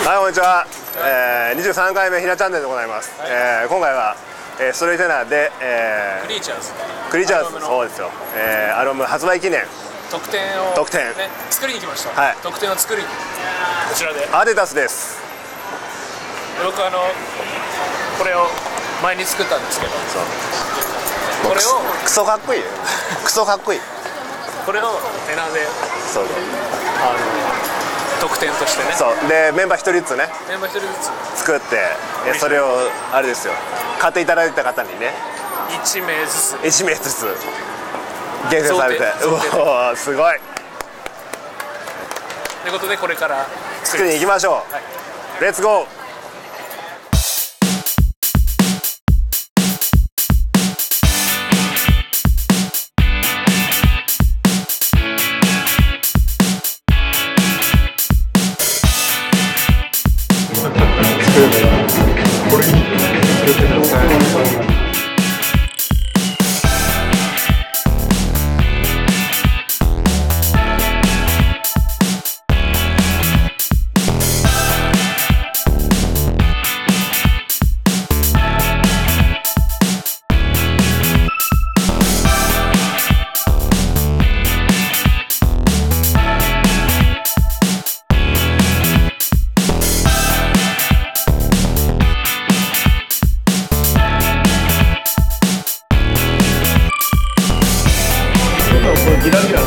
はいこんにちは、えー、23回目ひなチャンネルでございます、はい、えー、今回は、えー、ストレイテナーで、えー、クリーチャーズ。クリーチャーズ。そうですよ、えー、アルバム発売記念。特典を、特典、ね、作りに来ました、はい、特典を作りに。こちらで。アデタスです。僕あのこれを前に作ったんですけど。そう。これをクソかっこいい。クソかっこいい。これをテナーで。そう。あの特典としてね。そう。でメンバー一人ずつね。メンバー一人ずつ。作ってそれをあれですよ。買っていただいた方にね。1名ずつ。1名ずつ。厳選されて。うわすごい。ということでこれから。作りに行きましょう、はい、レッツゴー You know, you know.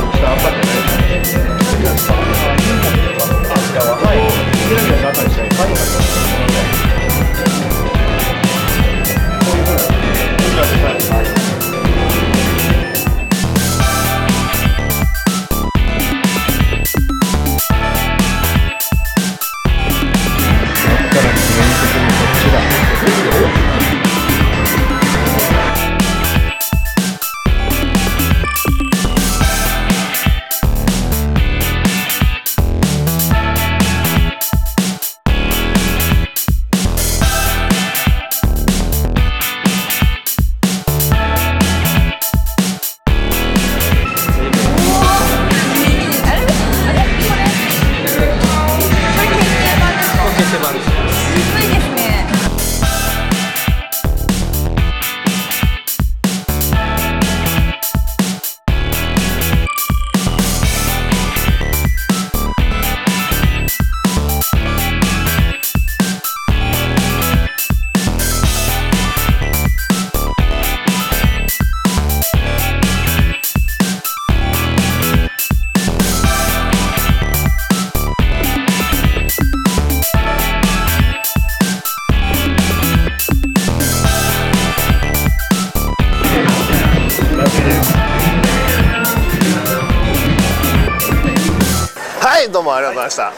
どうもありがとうございました。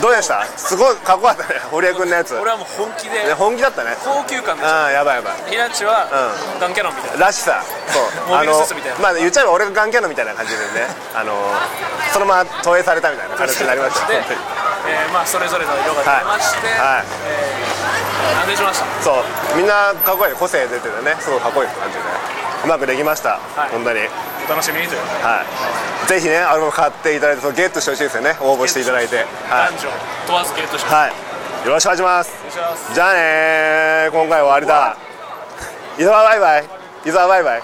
どうでした？すごいかっこよかったね堀江君のやつ。俺はもう本気で本気だったね。高級感ああやばいやばい。ひなちは、うん、ガンキャノンみたいな。らしさ。そう。あのまあ言っちゃえば俺がガンキャノンみたいな感じでねあのそのまま投影されたみたいな感じになりました。で、えー、まあそれぞれの色が出まして、はい。はい。えー、安定しました。そう。みんなかっこいい。個性出ててね。すごいかっこいい感じで。うまくできました、はい、本当に楽しみにというはい、ぜひねアルバム買っていただいてそのゲットしてほしいですよね。応募していただいて、はい、男女問わずゲットしてはい。よろしくお願いします。じゃあね今回終わりだ。伊沢バイバイ。伊沢バイバイ。